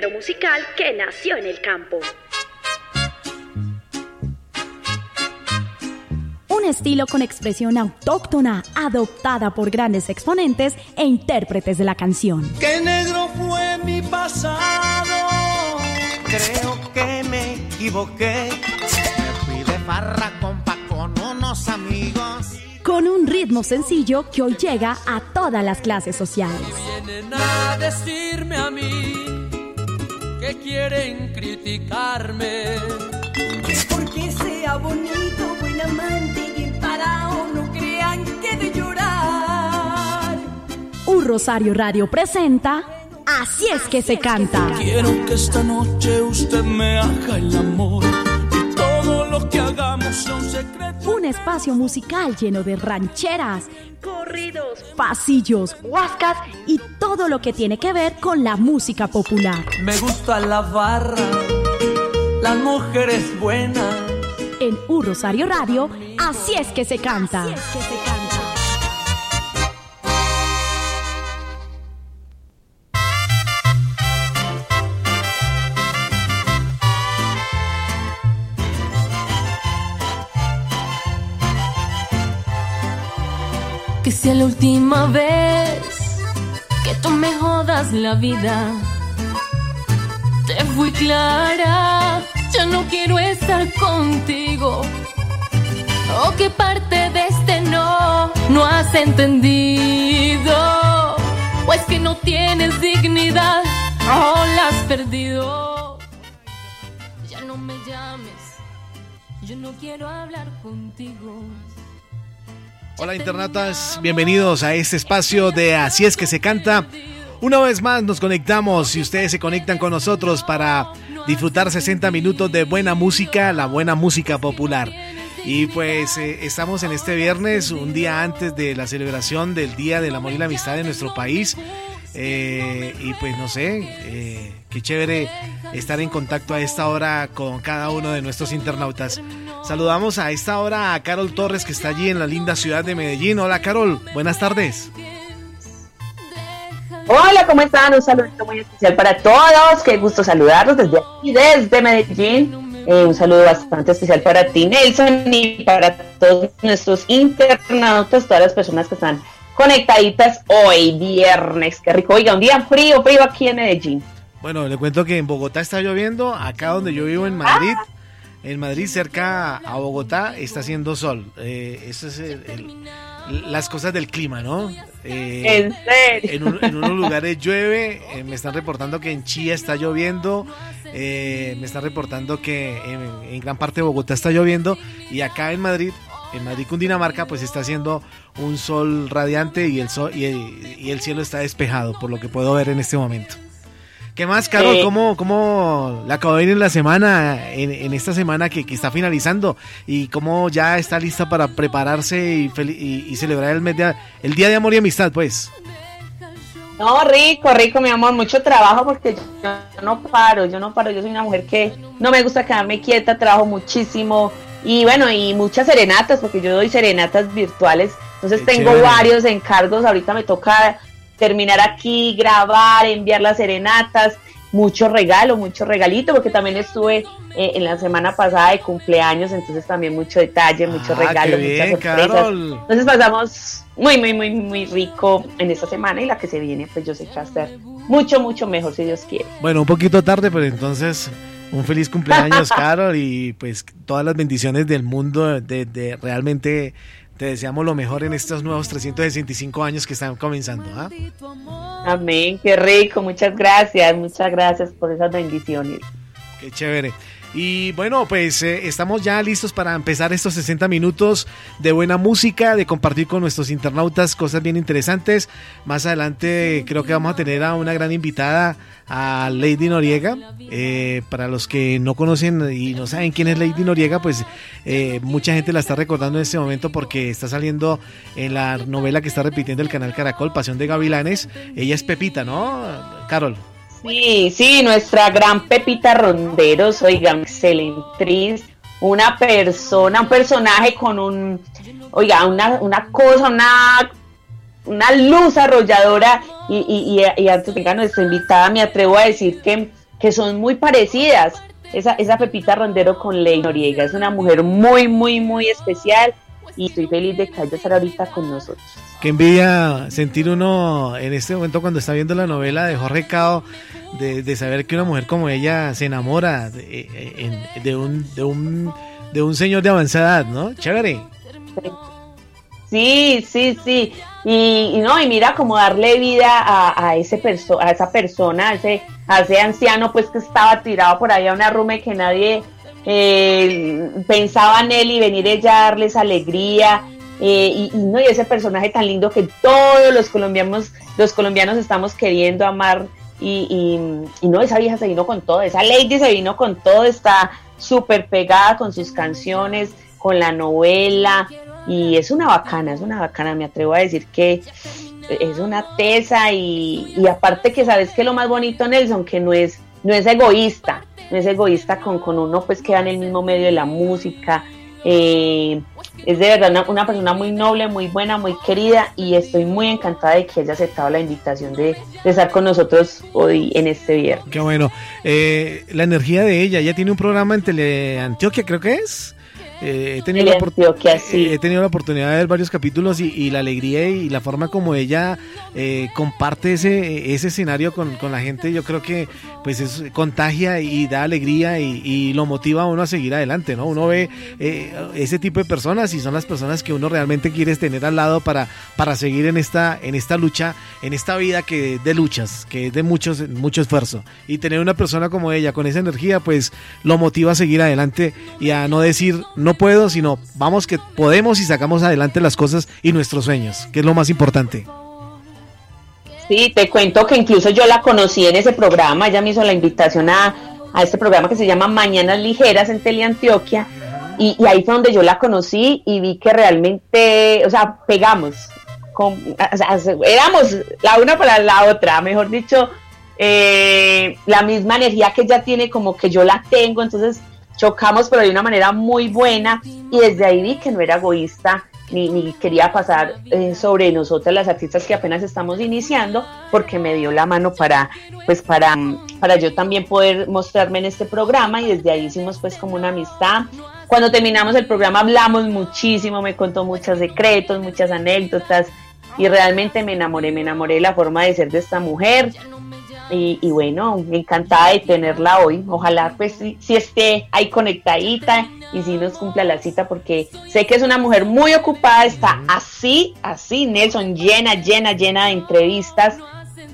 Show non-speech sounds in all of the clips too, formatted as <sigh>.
género musical que nació en el campo. Un estilo con expresión autóctona, adoptada por grandes exponentes e intérpretes de la canción. ¡Qué negro fue mi pasado! Creo que me equivoqué. Me fui de farra compa con unos amigos. Con un ritmo sencillo que hoy llega a todas las clases sociales. Vienen a decirme a mí quieren criticarme. Porque sea bonito, buen amante y bien parado, no crean que de llorar. Un Rosario Radio presenta Así es que se canta. Quiero que esta noche usted me haga el amor y todo lo que hagamos un secreto. Un espacio musical lleno de rancheras, Corridos, pasillos, huascas y todo lo que tiene que ver con la música popular. Me gusta la barra, las mujeres buenas. En Un Rosario Radio, Así es que se canta. Que sea la última vez tú me jodas la vida. Te fui clara, ya no quiero estar contigo. O qué parte de este no no has entendido. O es que no tienes dignidad o la has perdido. Ya no me llames, yo no quiero hablar contigo. Hola internautas, bienvenidos a este espacio de Así es que se canta. Una vez más nos conectamos y ustedes se conectan con nosotros para disfrutar 60 minutos de buena música, la buena música popular. Y pues eh, estamos en este viernes, un día antes de la celebración del Día del Amor y la Amistad en nuestro país. Eh, y pues no sé, eh, qué chévere estar en contacto a esta hora con cada uno de nuestros internautas. Saludamos a esta hora a Carol Torres que está allí en la linda ciudad de Medellín. Hola Carol, buenas tardes. Hola, ¿cómo están? Un saludo muy especial para todos. Qué gusto saludarlos desde aquí, desde Medellín. Eh, un saludo bastante especial para ti, Nelson, y para todos nuestros internautas, todas las personas que están conectaditas hoy, viernes. Qué rico. Oiga, un día frío, frío aquí en Medellín. Bueno, le cuento que en Bogotá está lloviendo, acá donde yo vivo en Madrid. En Madrid, cerca a Bogotá, está haciendo sol. Eh, eso es el- el- las cosas del clima, ¿no? Eh, ¿En serio? En, un- en unos lugares llueve, eh, me están reportando que en Chía está lloviendo, eh, me están reportando que en, en gran parte de Bogotá está lloviendo y acá en Madrid, en Madrid Cundinamarca, pues está haciendo un sol radiante y el, sol, y el, y el cielo está despejado, por lo que puedo ver en este momento. ¿Qué más, Carol? Sí. ¿Cómo, ¿Cómo la acabó de ir en la semana, en, en esta semana que, que está finalizando? ¿Y cómo ya está lista para prepararse y, y- y celebrar el, mes de- el Día de Amor y Amistad, pues? No, rico, rico, mi amor, mucho trabajo porque yo no paro, yo no paro, yo soy una mujer que no me gusta quedarme quieta, trabajo muchísimo y bueno, y muchas serenatas porque yo doy serenatas virtuales, entonces Qué tengo chévere. varios encargos, ahorita me toca terminar aquí, grabar, enviar las serenatas, mucho regalo, mucho regalito, porque también estuve eh, en la semana pasada de cumpleaños, entonces también mucho detalle, mucho Ah, regalo, bien, muchas sorpresas. Carol. Entonces pasamos muy, muy, muy, muy rico en esta semana y la que se viene, pues yo sé que va a estar mucho, mucho mejor si Dios quiere. Bueno, un poquito tarde, pero entonces un feliz cumpleaños, <laughs> Carol, y pues todas las bendiciones del mundo. De, de- realmente te deseamos lo mejor en estos nuevos 365 años que están comenzando. ¿ah? Amén, qué rico, muchas gracias, muchas gracias por esas bendiciones. Qué chévere. Y bueno, pues eh, estamos ya listos para empezar estos 60 minutos de buena música, de compartir con nuestros internautas cosas bien interesantes. Más adelante creo que vamos a tener a una gran invitada, a Lady Noriega. Eh, para los que no conocen y no saben quién es Lady Noriega, pues eh, mucha gente la está recordando en este momento porque está saliendo en la novela que está repitiendo el canal Caracol, Pasión de Gavilanes. Ella es Pepita, ¿no, Carol? Sí, sí, nuestra gran Pepita Ronderos, oiga, excelente actriz, una persona, un personaje con un, oiga, una, una cosa, una una luz arrolladora y, y, y, y antes de nuestra invitada me atrevo a decir que, que son muy parecidas. Esa, esa Pepita Rondero con Ley Noriega es una mujer muy, muy, muy especial y estoy feliz de que haya estar ahorita con nosotros. Qué envidia sentir uno en este momento cuando está viendo la novela de Jorge Cao, de, de saber que una mujer como ella se enamora de, en- de un, de, un, de un señor de avanzada edad, ¿no? Chévere. Sí, sí, sí. Y, no, y mira cómo darle vida a, a ese perso a esa persona, a ese, a ese anciano pues que estaba tirado por ahí a una rume que nadie eh, pensaba en él y venir ella a darles alegría. Eh, y, no, y ese personaje tan lindo que todos los colombianos, los colombianos estamos queriendo amar. Y, no, esa vieja se vino con todo, esa lady se vino con todo, está súper pegada con sus canciones, con la novela, y es una bacana, es una bacana, me atrevo a decir que es una tesa y, y aparte que sabes que lo más bonito Nelson, que no es, no es egoísta, no es egoísta con, con uno pues que va en el mismo medio de la música, eh, es de verdad una, una persona muy noble, muy buena, muy querida y estoy muy encantada de que haya aceptado la invitación de, de estar con nosotros hoy en este viernes. Qué bueno. Eh, la energía de ella, ella tiene un programa en Teleantioquia, creo que es. Eh, he, tenido la sí. eh, he tenido la oportunidad de ver varios capítulos y, y la alegría y la forma como ella eh, comparte ese, ese escenario con, con la gente, yo creo que pues es, contagia y da alegría y, y lo motiva a uno a seguir adelante, ¿no? Uno ve eh, ese tipo de personas y son las personas que uno realmente quiere tener al lado para, para seguir en esta, en esta lucha, en esta vida que de luchas, que es de muchos, mucho esfuerzo. Y tener una persona como ella con esa energía, pues lo motiva a seguir adelante y a no decir no puedo, sino vamos que podemos y sacamos adelante las cosas y nuestros sueños, que es lo más importante. Sí, te cuento que incluso yo la conocí en ese programa, ella me hizo la invitación a, a este programa que se llama Mañanas Ligeras en Teleantioquia y, y ahí fue donde yo la conocí y vi que realmente, o sea, pegamos, con, o sea, éramos la una para la otra, mejor dicho, eh, la misma energía que ella tiene como que yo la tengo, entonces chocamos pero de una manera muy buena y desde ahí vi que no era egoísta ni, quería pasar eh, sobre nosotras las artistas que apenas estamos iniciando porque me dio la mano para pues para, para yo también poder mostrarme en este programa y desde ahí hicimos pues como una amistad. Cuando terminamos el programa hablamos muchísimo me contó muchos secretos muchas anécdotas y realmente me enamoré me enamoré de la forma de ser de esta mujer y, y bueno, encantada de tenerla hoy. Ojalá pues si, si esté ahí conectadita y si nos cumpla la cita porque sé que es una mujer muy ocupada, está así, así, Nelson, llena, llena, llena de entrevistas.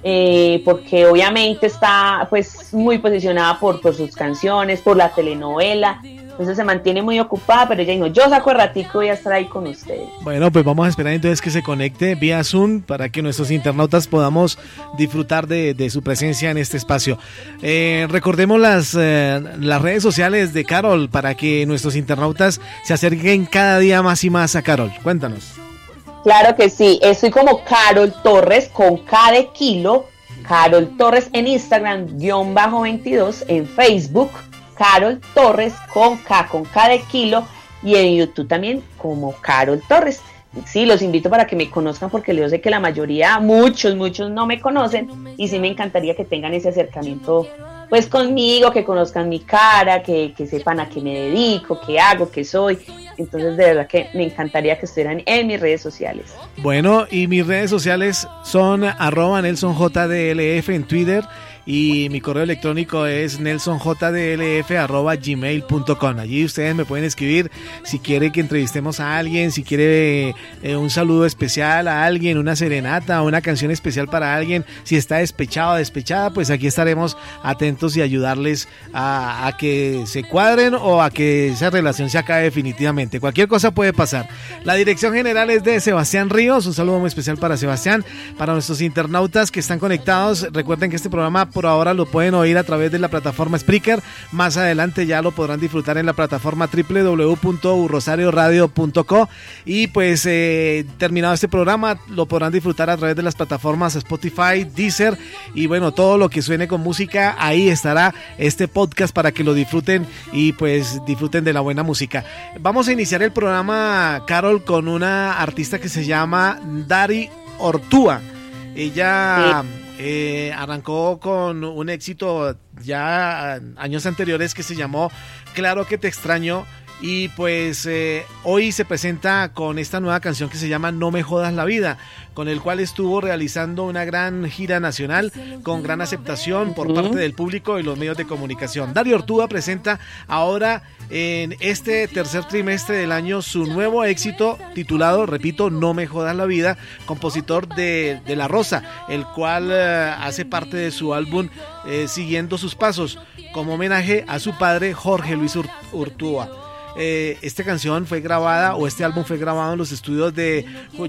eh, porque obviamente está pues muy posicionada por, por sus canciones, por la telenovela, entonces se mantiene muy ocupada, pero ella dijo, yo saco el ratico y voy a estar ahí con ustedes. Bueno, pues vamos a esperar entonces que se conecte vía Zoom para que nuestros internautas podamos disfrutar de, de su presencia en este espacio. Eh, recordemos las, eh, las redes sociales de Carol para que nuestros internautas se acerquen cada día más y más a Carol. Cuéntanos. Claro que sí, estoy como Carol Torres con K de kilo, Carol Torres en Instagram, guion bajo 22, en Facebook, Carol Torres con K, con K de kilo, y en YouTube también como Carol Torres. Sí, los invito para que me conozcan porque yo sé que la mayoría, muchos, muchos no me conocen y sí me encantaría que tengan ese acercamiento pues conmigo, que conozcan mi cara, que, que sepan a qué me dedico, qué hago, qué soy. Entonces de verdad que me encantaría que estuvieran en mis redes sociales. Bueno, y mis redes sociales son arroba NelsonJDLF en Twitter y mi correo electrónico es nelsonjdlf.gmail.com. Allí ustedes me pueden escribir si quiere que entrevistemos a alguien, si quiere eh, un saludo especial a alguien, una serenata, una canción especial para alguien, si está despechado o despechada, pues aquí estaremos atentos y ayudarles a, a que se cuadren o a que esa relación se acabe definitivamente. Cualquier cosa puede pasar. La dirección general es de Sebastián Ríos. Un saludo muy especial para Sebastián, para nuestros internautas que están conectados. Recuerden que este programa por ahora lo pueden oír a través de la plataforma Spreaker. Más adelante ya lo podrán disfrutar en la plataforma www.urrosarioradio.co. Y pues eh, terminado este programa lo podrán disfrutar a través de las plataformas Spotify, Deezer y bueno, todo lo que suene con música. Ahí estará este podcast para que lo disfruten y pues disfruten de la buena música. Vamos a iniciar el programa, Carol, con una artista que se llama Dari Ortúa. Ella eh, arrancó con un éxito ya años anteriores que se llamó Claro que te extraño y pues eh, hoy se presenta con esta nueva canción que se llama No me jodas la vida, con el cual estuvo realizando una gran gira nacional con gran aceptación por parte del público y los medios de comunicación. Dario Ortúa presenta ahora en este tercer trimestre del año su nuevo éxito titulado, repito, No me jodas la vida, compositor de, La Rosa, el cual eh, hace parte de su álbum eh, Siguiendo sus Pasos, como homenaje a su padre Jorge Luis Ortúa. Eh, esta canción fue grabada o este álbum fue grabado en los estudios de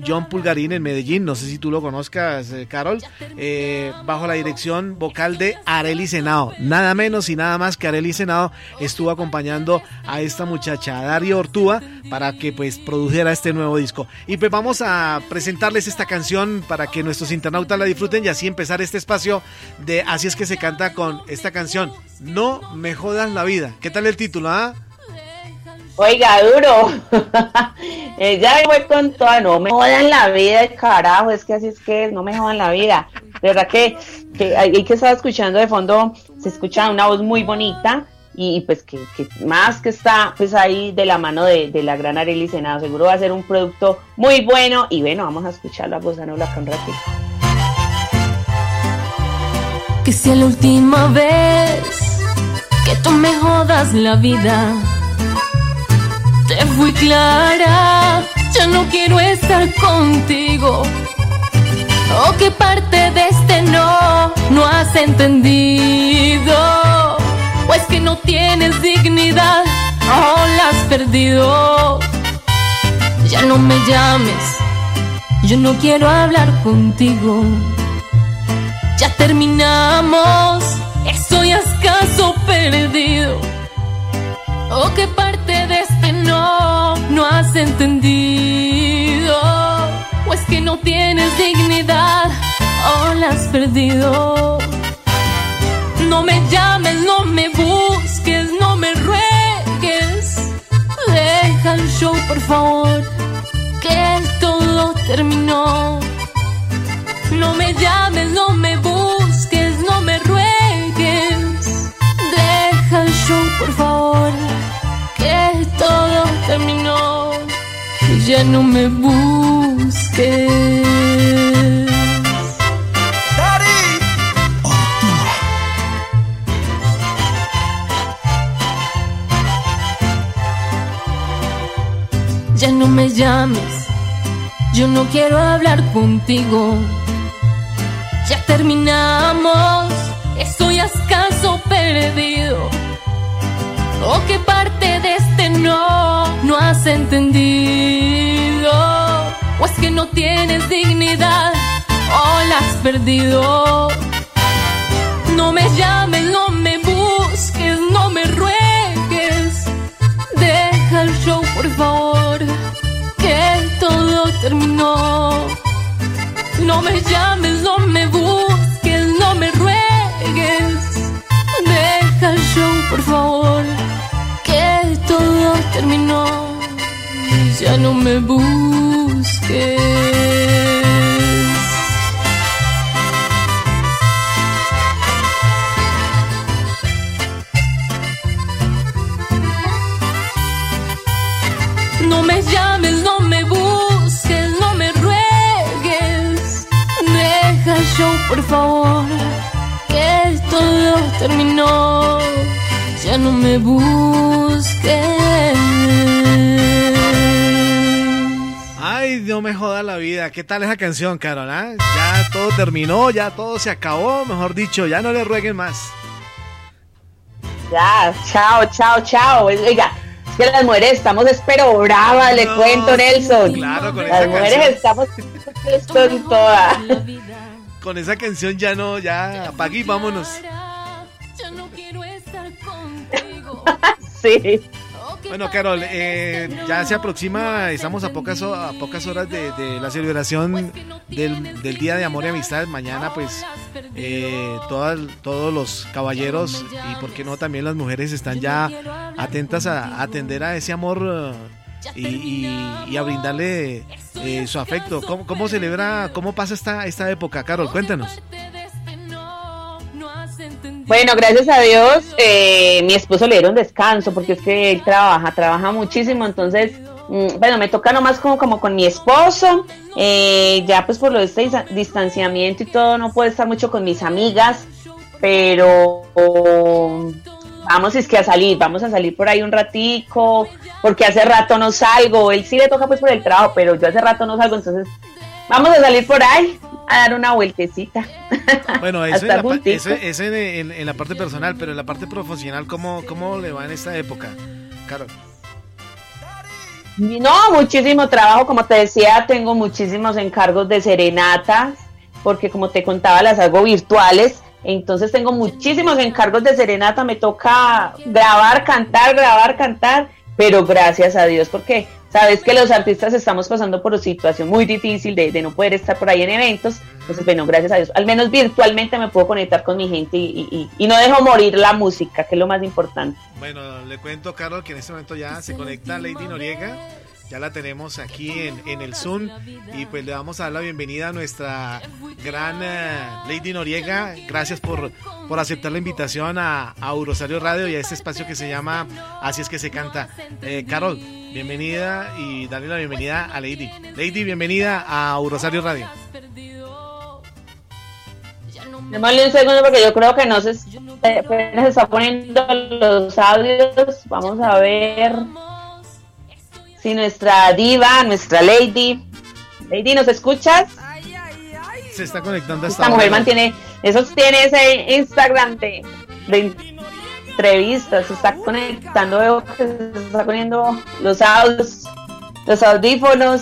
John Pulgarín en Medellín, no sé si tú lo conozcas, eh, Carol, eh, bajo la dirección vocal de Arely Senado. Nada menos y nada más que Arely Senado estuvo acompañando a esta muchacha, Dario Ortúa, para que pues produjera este nuevo disco. Y pues vamos a presentarles esta canción para que nuestros internautas la disfruten y así empezar este espacio de Así es que se canta con esta canción. No me jodas la vida. ¿Qué tal el título? Ah? Oiga, duro. <laughs> Ella fue con toda, no me jodan la vida, carajo, es que así es que no me jodan la vida. De verdad que, que ahí que estaba escuchando de fondo, se escucha una voz muy bonita y pues que, más que está pues ahí de la mano de, la gran Arely Senado, seguro va a ser un producto muy bueno y bueno, vamos a escuchar la voz de acá un ratito. Que sea la última vez que tú me jodas la vida fui clara, ya no quiero estar contigo. ¿O qué parte de este no no has entendido? ¿O es que no tienes dignidad o la has perdido? Ya no me llames, yo no quiero hablar contigo. Ya terminamos, estoy escaso perdido. ¿O qué parte de este no no has entendido? ¿O es que no tienes dignidad o la has perdido? No me llames, no me busques, no me ruegues. Deja el show, por favor, que todo terminó. No me llames, no me busques, no me ruegues. Deja el show, por favor ya no me busques. Ya no me llames, yo no quiero hablar contigo. Ya terminamos, estoy escaso perdido ¿O qué parte de este no no has entendido? ¿O es que no tienes dignidad o la has perdido? No me llames, no me busques, no me ruegues. Deja el show, por favor, que todo terminó. No me llames, no me busques, no me ruegues. Deja el show, por favor ya no me busques. No me llames, no me busques, no me ruegues. Deja el show, por favor, que todo terminó ya no me busques. No me joda la vida. ¿Qué tal esa canción, Carol? Ah? Ya todo terminó, ya todo se acabó, mejor dicho, ya no le rueguen más. Ya, chao, chao, chao. Oiga, es que las mujeres estamos espero brava, le cuento, Nelson. Claro, con las mujeres estamos con toda. Con esa canción ya no, ya apague y vámonos. <laughs> sí. Bueno, Carol, eh, ya se aproxima, estamos a pocas, a pocas horas de, la celebración del, Día de Amor y Amistad. Mañana, pues, eh, todos los caballeros y, ¿por qué no, también las mujeres están ya atentas a, atender a ese amor y, y, a brindarle eh, su afecto. ¿Cómo, ¿Cómo, celebra, cómo pasa esta, esta época, Carol? Cuéntanos. Bueno, gracias a Dios, eh, mi esposo le dieron descanso porque es que él trabaja, trabaja muchísimo, entonces, mm, bueno, me toca nomás como, como con mi esposo, eh, ya pues por lo de este distanciamiento y todo, no puedo estar mucho con mis amigas, pero vamos es que a salir, vamos a salir por ahí un ratico, porque hace rato no salgo, él sí le toca pues por el trabajo, pero yo hace rato no salgo, entonces vamos a salir por ahí a dar una vueltecita. Bueno, <laughs> eso, en la, en, la, parte personal, pero en la parte profesional, ¿cómo, cómo le va en esta época, Carol? No, muchísimo trabajo, como te decía, tengo muchísimos encargos de serenatas, porque como te contaba, las hago virtuales. Entonces tengo muchísimos encargos de serenata, me toca grabar, cantar, grabar, cantar, pero gracias a Dios porque sabes que los artistas estamos pasando por una situación muy difícil de, no poder estar por ahí en eventos. Entonces, bueno, gracias a Dios, al menos virtualmente me puedo conectar con mi gente y, y no dejo morir la música, que es lo más importante. Bueno, le cuento, Carlos, que en este momento ya se conecta Lady Noriega ya la tenemos aquí en, el Zoom y pues le vamos a dar la bienvenida a nuestra gran eh, Lady Noriega. Gracias por, por aceptar la invitación a, a Radio y a este espacio que se llama Así es que se canta. Eh, Carol, bienvenida y darle la bienvenida a Lady. Lady, bienvenida a Rosario Radio. Démosle un segundo porque yo creo que no se, se está poniendo los audios. Vamos a ver si nuestra diva, nuestra lady. Lady, ¿nos escuchas? Se está conectando esta, esta mujer mantiene, eso tiene ese Instagram de, entrevistas, se está conectando, veo que se está poniendo los audios, los audífonos.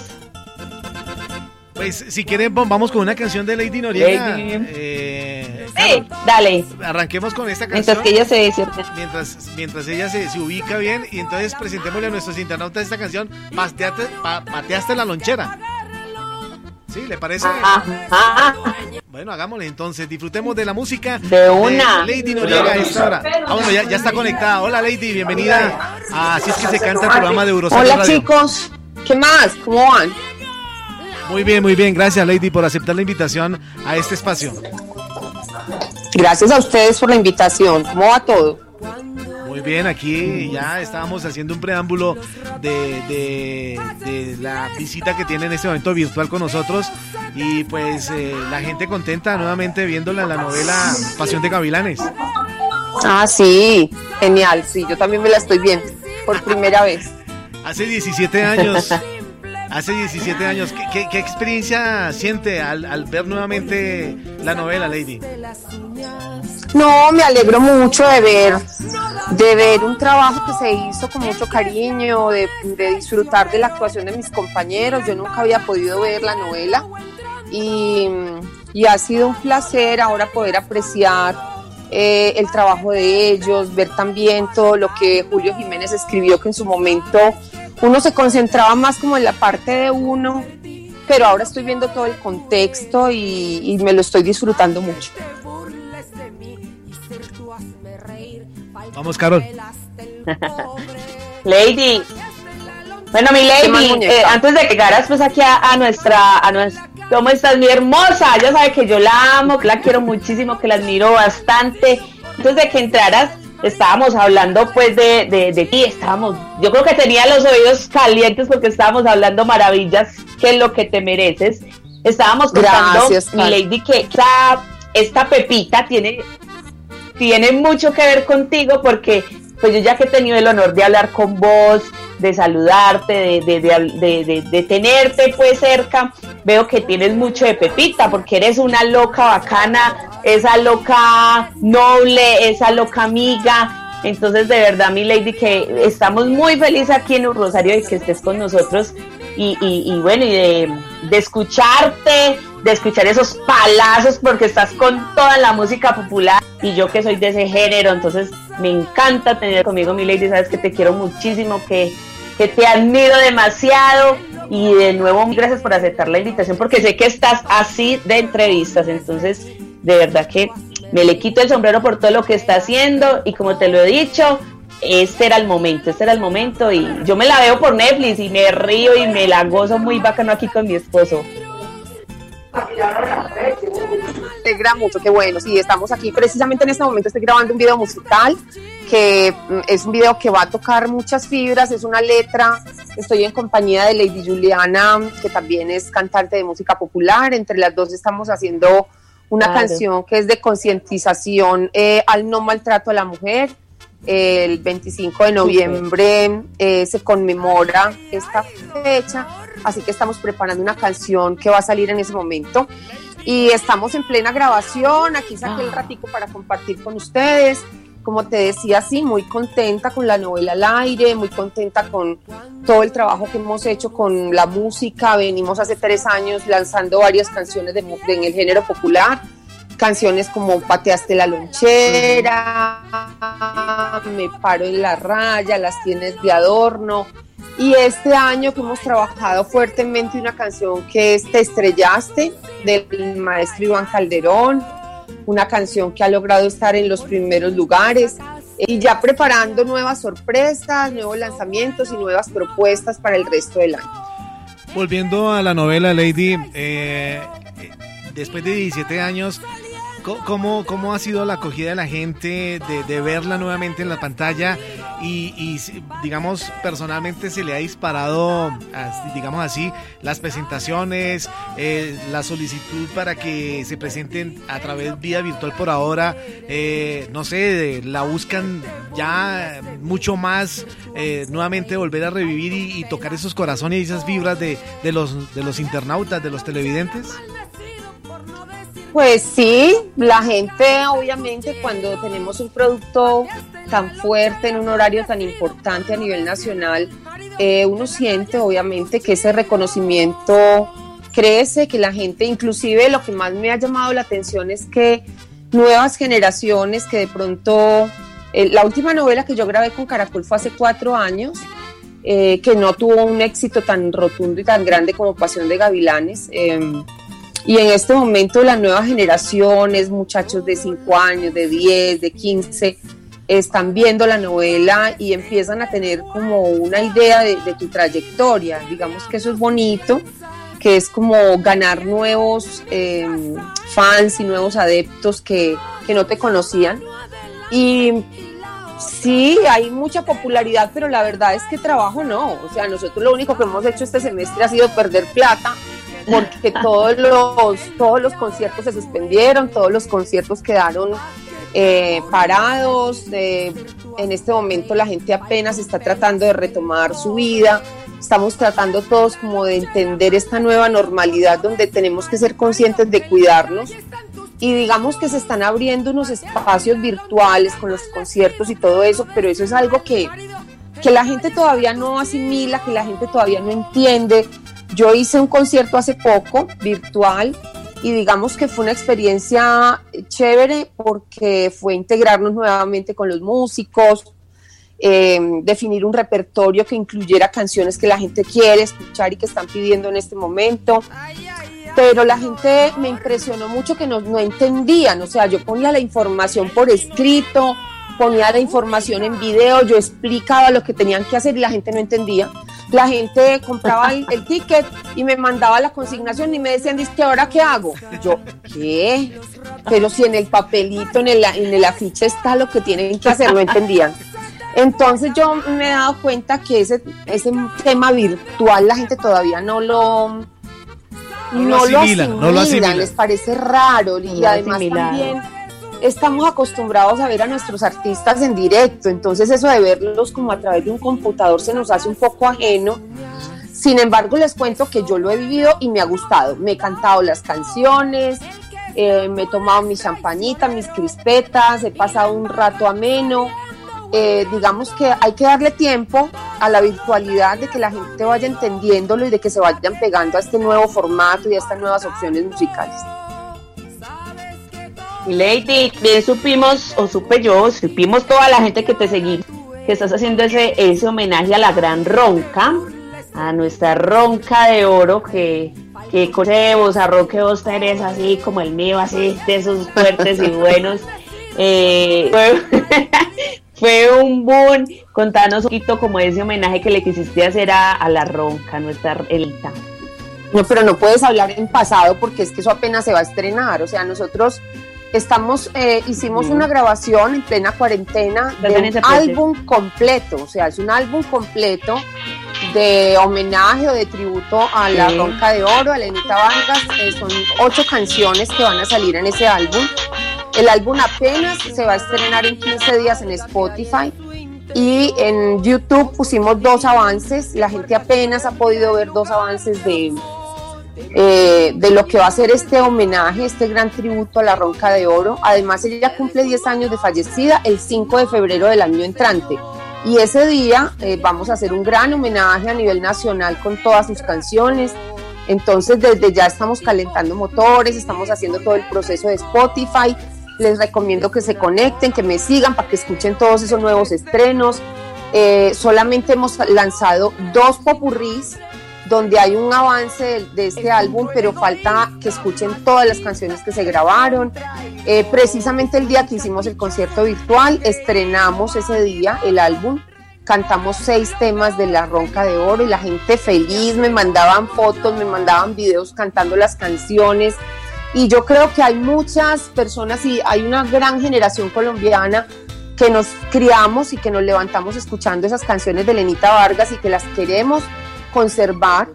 Pues si quieren vamos con una canción de Lady Noriega. Eh, sí, dale. Arranquemos con esta canción. Mientras que ella se Mientras, mientras ella se, se, ubica bien y entonces presentémosle a nuestros internautas esta canción. Pateaste, pateaste la lonchera. ¿Sí? ¿Le parece? Bueno, hagámosle entonces. Disfrutemos de la música de una. Lady Noriega a esta hora. Ah, bueno, ya, ya, está conectada. Hola Lady, bienvenida Así es que se canta el programa de Eurosario Hola chicos, ¿qué más? ¿Cómo van? Muy bien, muy bien. Gracias, Lady, por aceptar la invitación a este espacio. Gracias a ustedes por la invitación. ¿Cómo va todo? Muy bien, aquí ya estábamos haciendo un preámbulo de, de, la visita que tiene en este momento virtual con nosotros y pues eh, la gente contenta nuevamente viéndola en la novela Pasión de Gavilanes. Ah, sí, genial, sí, yo también me la estoy viendo por primera vez. <laughs> Hace 17 años <laughs> Hace 17 años, ¿qué, experiencia siente al, ver nuevamente la novela, Lady? No, me alegro mucho de ver, de ver un trabajo que se hizo con mucho cariño, de, disfrutar de la actuación de mis compañeros. Yo nunca había podido ver la novela y, ha sido un placer ahora poder apreciar eh, el trabajo de ellos, ver también todo lo que Julio Jiménez escribió que en su momento uno se concentraba más como en la parte de uno, pero ahora estoy viendo todo el contexto y, me lo estoy disfrutando mucho. Vamos, Carol. <laughs> lady. Bueno, mi lady, eh, antes de que llegaras pues aquí a, nuestra, a nuestra, ¿cómo estás mi hermosa? Ya sabe que yo la amo, que la quiero muchísimo, que la admiro bastante. Antes de que entraras, estábamos hablando pues de, de, ti, estábamos, yo creo que tenía los oídos calientes porque estábamos hablando maravillas, que es lo que te mereces. Estábamos contando, mi lady, que esta, esta Pepita tiene, tiene mucho que ver contigo porque pues yo ya que he tenido el honor de hablar con vos, de saludarte, de, de, de, tenerte pues cerca, veo que tienes mucho de Pepita, porque eres una loca bacana, esa loca noble, esa loca amiga. Entonces, de verdad, mi lady, que estamos muy felices aquí en Rosario y que estés con nosotros. Y, y, bueno, y de, de escucharte, de escuchar esos palazos, porque estás con toda la música popular y yo que soy de ese género, entonces me encanta tener conmigo mi lady, sabes que te quiero muchísimo, que, que te admiro demasiado y de nuevo gracias por aceptar la invitación porque sé que estás así de entrevistas, entonces de verdad que me le quito el sombrero por todo lo que está haciendo y como te lo he dicho, este era el momento, este era el momento y yo me la veo por Netflix y me río y me la gozo muy bacano aquí con mi esposo. alegra mucho, qué bueno. Sí, estamos aquí precisamente en este momento. Estoy grabando un video musical que mm, es un video que va a tocar muchas fibras, es una letra. Estoy en compañía de Lady Juliana, que también es cantante de música popular. Entre las dos estamos haciendo una Claro. canción que es de concientización eh, al no maltrato a la mujer. El 25 de noviembre eh, se conmemora esta fecha, así que estamos preparando una canción que va a salir en ese momento. Y estamos en plena grabación, aquí saqué el ratico para compartir con ustedes. Como te decía, sí, muy contenta con la novela al aire, muy contenta con todo el trabajo que hemos hecho con la música. Venimos hace tres años lanzando varias canciones de- en el género popular canciones como Pateaste la lonchera, Me paro en la raya, Las tienes de adorno. Y este año que hemos trabajado fuertemente una canción que es Te estrellaste del maestro Iván Calderón, una canción que ha logrado estar en los primeros lugares y ya preparando nuevas sorpresas, nuevos lanzamientos y nuevas propuestas para el resto del año. Volviendo a la novela, Lady, eh, eh, después de 17 años, ¿cómo, ¿cómo ha sido la acogida de la gente de, verla nuevamente en la pantalla? Y, y, digamos, personalmente se le ha disparado, digamos así, las presentaciones, eh, la solicitud para que se presenten a través vía virtual por ahora, eh, no sé, la buscan ya mucho más, eh, nuevamente volver a revivir y, y tocar esos corazones y esas vibras de, de los, de los internautas, de los televidentes. Pues sí, la gente obviamente cuando tenemos un producto tan fuerte en un horario tan importante a nivel nacional, eh, uno siente obviamente que ese reconocimiento crece, que la gente, inclusive lo que más me ha llamado la atención es que nuevas generaciones que de pronto, eh, la última novela que yo grabé con Caracol fue hace cuatro años, eh, que no tuvo un éxito tan rotundo y tan grande como Pasión de Gavilanes. em, y en este momento las nuevas generaciones, muchachos de 5 años, de 10, de 15, están viendo la novela y empiezan a tener como una idea de, tu trayectoria. Digamos que eso es bonito, que es como ganar nuevos eh, fans y nuevos adeptos que, que no te conocían. Y sí, hay mucha popularidad, pero la verdad es que trabajo no. O sea, nosotros lo único que hemos hecho este semestre ha sido perder plata porque todos los, todos los conciertos se suspendieron, todos los conciertos quedaron eh, parados. eh, en este momento la gente apenas está tratando de retomar su vida. Estamos tratando todos como de entender esta nueva normalidad donde tenemos que ser conscientes de cuidarnos y digamos que se están abriendo unos espacios virtuales con los conciertos y todo eso, pero eso es algo que, que la gente todavía no asimila, que la gente todavía no entiende. Yo hice un concierto hace poco, virtual, y digamos que fue una experiencia chévere porque fue integrarnos nuevamente con los músicos, eh, definir un repertorio que incluyera canciones que la gente quiere escuchar y que están pidiendo en este momento. Pero la gente me impresionó mucho que no, no entendían, o sea, yo ponía la información por escrito, ponía la información en video, yo explicaba lo que tenían que hacer y la gente no entendía. La gente compraba el, el ticket y me mandaba la consignación y me decían, ¿que ahora qué hago? Yo, ¿qué? Pero si en el papelito, en el, en el afiche está lo que tienen que hacer, no entendían. Entonces yo me he dado cuenta que ese, ese tema virtual la gente todavía no lo, No lo asimila, no lo asimila. les parece raro y además asimilado. también estamos acostumbrados a ver a nuestros artistas en directo, entonces eso de verlos como a través de un computador se nos hace un poco ajeno. Sin embargo, les cuento que yo lo he vivido y me ha gustado. Me he cantado las canciones, eh, me he tomado mi champañita, mis crispetas, he pasado un rato ameno. Eh, digamos que hay que darle tiempo a la virtualidad de que la gente vaya entendiéndolo y de que se vayan pegando a este nuevo formato y a estas nuevas opciones musicales. Lady, bien supimos, o supe yo, supimos toda la gente que te seguí, que estás haciendo ese, ese homenaje a la gran ronca, a nuestra ronca de oro, que, que con ese vozarrón que vos tenés así como el mío, así de esos fuertes y buenos. <laughs> Eh, <laughs> fue, un boom. Contanos un poquito como ese homenaje que le quisiste hacer a, la ronca, nuestra Elita. No, pero no puedes hablar en pasado porque es que eso apenas se va a estrenar. O sea, nosotros estamos, eh, hicimos una grabación en plena cuarentena de un álbum completo. O sea, es un álbum completo de homenaje o de tributo a la Ronca de Oro, a Lenita Vargas. Eh, son ocho canciones que van a salir en ese álbum. El álbum apenas se va a estrenar en 15 días en Spotify y en YouTube pusimos dos avances. La gente apenas ha podido ver dos avances de, eh, de lo que va a ser este homenaje, este gran tributo a la Ronca de Oro. Además, ella cumple 10 años de fallecida el 5 de febrero del año entrante. Y ese día eh, vamos a hacer un gran homenaje a nivel nacional con todas sus canciones. Entonces, desde ya estamos calentando motores, estamos haciendo todo el proceso de Spotify les recomiendo que se conecten, que me sigan para que escuchen todos esos nuevos estrenos. Eh, solamente hemos lanzado dos popurrís donde hay un avance de, este álbum, pero falta que escuchen todas las canciones que se grabaron. Eh, precisamente el día que hicimos el concierto virtual, estrenamos ese día el álbum, cantamos seis temas de La Ronca de Oro y la gente feliz, me mandaban fotos, me mandaban videos cantando las canciones. Y yo creo que hay muchas personas y hay una gran generación colombiana que nos criamos y que nos levantamos escuchando esas canciones de Lenita Vargas y que las queremos conservar.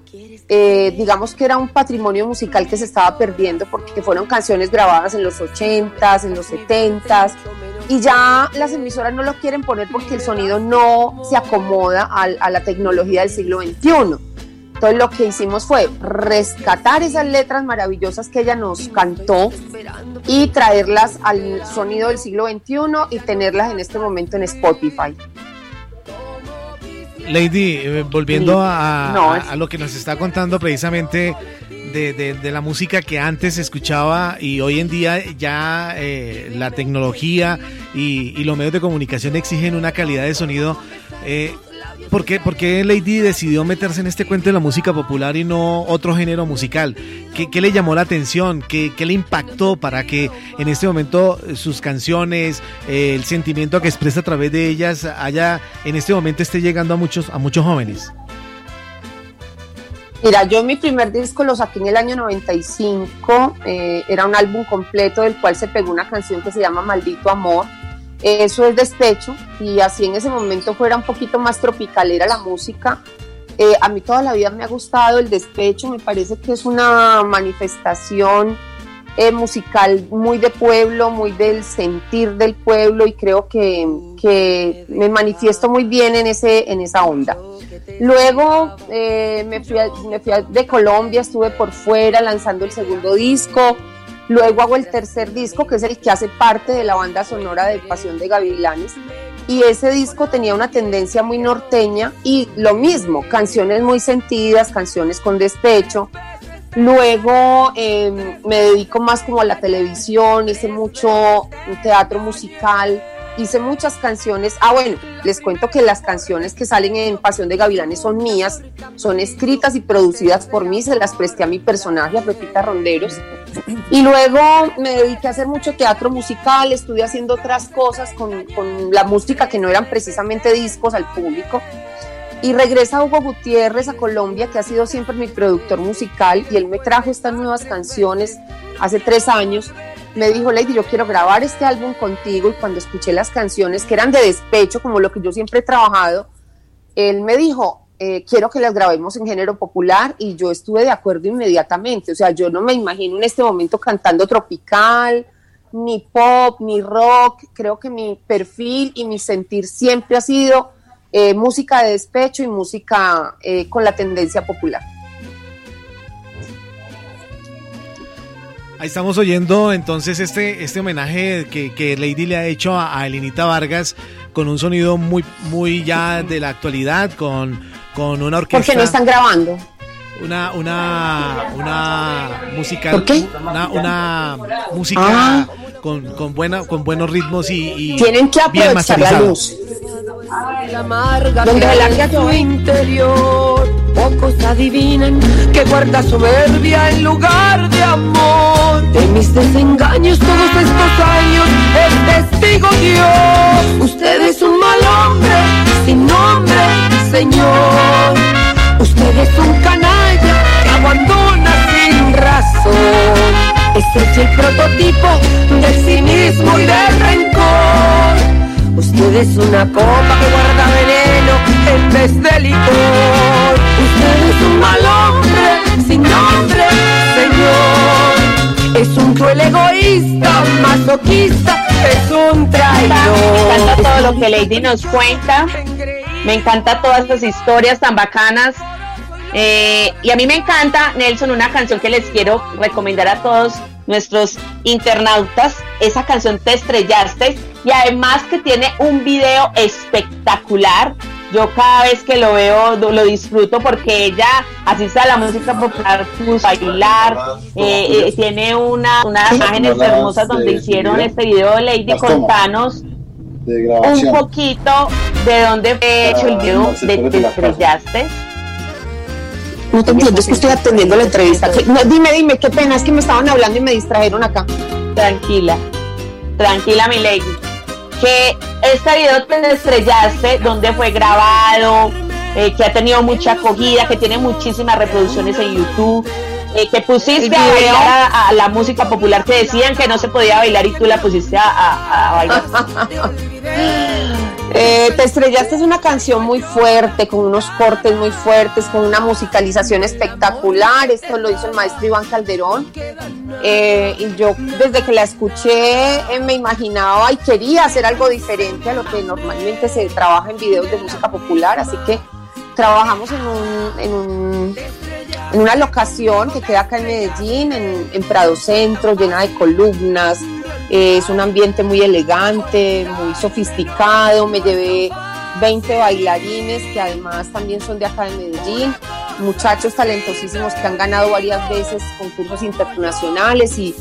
Eh, digamos que era un patrimonio musical que se estaba perdiendo porque fueron canciones grabadas en los 80s, en los 70s, y ya las emisoras no lo quieren poner porque el sonido no se acomoda a, a la tecnología del siglo XXI. Entonces lo que hicimos fue rescatar esas letras maravillosas que ella nos cantó y traerlas al sonido del siglo XXI y tenerlas en este momento en Spotify. Lady, eh, volviendo a, lo que nos está contando precisamente de, la música que antes se escuchaba y hoy en día ya eh, la tecnología y, los medios de comunicación exigen una calidad de sonido. Eh, ¿Por qué, Lady decidió meterse en este cuento de la música popular y no otro género musical? ¿Qué, le llamó la atención? ¿Qué, le impactó para que en este momento sus canciones, eh, el sentimiento que expresa a través de ellas, haya en este momento esté llegando a muchos, a muchos jóvenes? Mira, yo mi primer disco lo saqué en el año 95, eh, era un álbum completo del cual se pegó una canción que se llama Maldito Amor eso es despecho y así en ese momento fuera un poquito más tropicalera la música. Eh, a mí toda la vida me ha gustado el despecho, me parece que es una manifestación eh, musical muy de pueblo, muy del sentir del pueblo y creo que, me manifiesto muy bien en, ese, en esa onda. Luego eh, me, fui fui de Colombia, estuve por fuera lanzando el segundo disco, Luego hago el tercer disco, que es el que hace parte de la banda sonora de Pasión de Gavilanes. Y ese disco tenía una tendencia muy norteña y lo mismo, canciones muy sentidas, canciones con despecho. Luego em, me dedico más como a la televisión, hice mucho teatro musical, hice muchas canciones. Ah, bueno, les cuento que las canciones que salen en Pasión de Gavilanes son mías, son escritas y producidas por mí, se las presté a mi personaje, a Pepita Ronderos. Y luego me dediqué a hacer mucho teatro musical, estuve haciendo otras cosas con, con la música que no eran precisamente discos al público. Y regresa Hugo Gutiérrez a Colombia, que ha sido siempre mi productor musical, y él me trajo estas nuevas canciones hace tres años. Me dijo, Lady, yo quiero grabar este álbum contigo. Y cuando escuché las canciones, que eran de despecho, como lo que yo siempre he trabajado, él me dijo, eh, quiero que las grabemos en género popular y yo estuve de acuerdo inmediatamente. O sea, yo no me imagino en este momento cantando tropical, ni pop, ni rock. Creo que mi perfil y mi sentir siempre ha sido eh, música de despecho y música eh, con la tendencia popular. Ahí estamos oyendo entonces este, este homenaje que, Lady le ha hecho a, a Elinita Vargas con un sonido muy, muy ya de la actualidad, con con una orquesta. Porque no están grabando una, una, una música, una, una, música ah. con, con, buena, con buenos ritmos y, y tienen que aprovechar bien la luz. La amarga donde el interior, pocos adivinan que guarda soberbia en lugar de amor. De mis desengaños todos estos años es testigo Dios. Usted es un mal hombre, sin nombre, Señor. Usted es un canal abandona sin razón. Ese es el prototipo del cinismo y del rencor. Usted es una copa que guarda veneno en vez de licor. Usted es un mal hombre sin nombre, señor. Es un cruel egoísta, masoquista, es un traidor. Me encanta todo lo que Lady nos cuenta. Me encanta todas estas historias tan bacanas eh, y a mí me encanta, Nelson, una canción que les quiero recomendar a todos nuestros internautas. Esa canción Te estrellaste. Y además que tiene un video espectacular. Yo cada vez que lo veo lo disfruto porque ella, así sea la música popular, puso bailar, eh, eh, tiene una, unas imágenes hermosas donde hicieron este video de Lady, contanos un poquito de dónde fue hecho el video de Te estrellaste. No te entiendo, es que estoy atendiendo la entrevista. ¿Qué- no, dime, dime, qué pena, es que me estaban hablando y me distrajeron acá. Tranquila, tranquila mi lady. Que este video te estrellaste, donde fue grabado, eh, que ha tenido mucha acogida, que tiene muchísimas reproducciones en YouTube, eh, que pusiste a bailar a, a la música popular, que decían que no se podía bailar y tú la pusiste a, a- a bailar. <laughs> Eh, Te estrellaste es una canción muy fuerte, con unos cortes muy fuertes, con una musicalización espectacular. Esto lo hizo el maestro Iván Calderón. Eh, y yo desde que la escuché eh, me imaginaba y quería hacer algo diferente a lo que normalmente se trabaja en videos de música popular. Así que trabajamos en, un, en, un- en una locación que queda acá en Medellín, en, en Prado Centro, llena de columnas. Eh, es un ambiente muy elegante, muy sofisticado. Me llevé 20 bailarines que además también son de acá de Medellín, muchachos talentosísimos que han ganado varias veces concursos internacionales y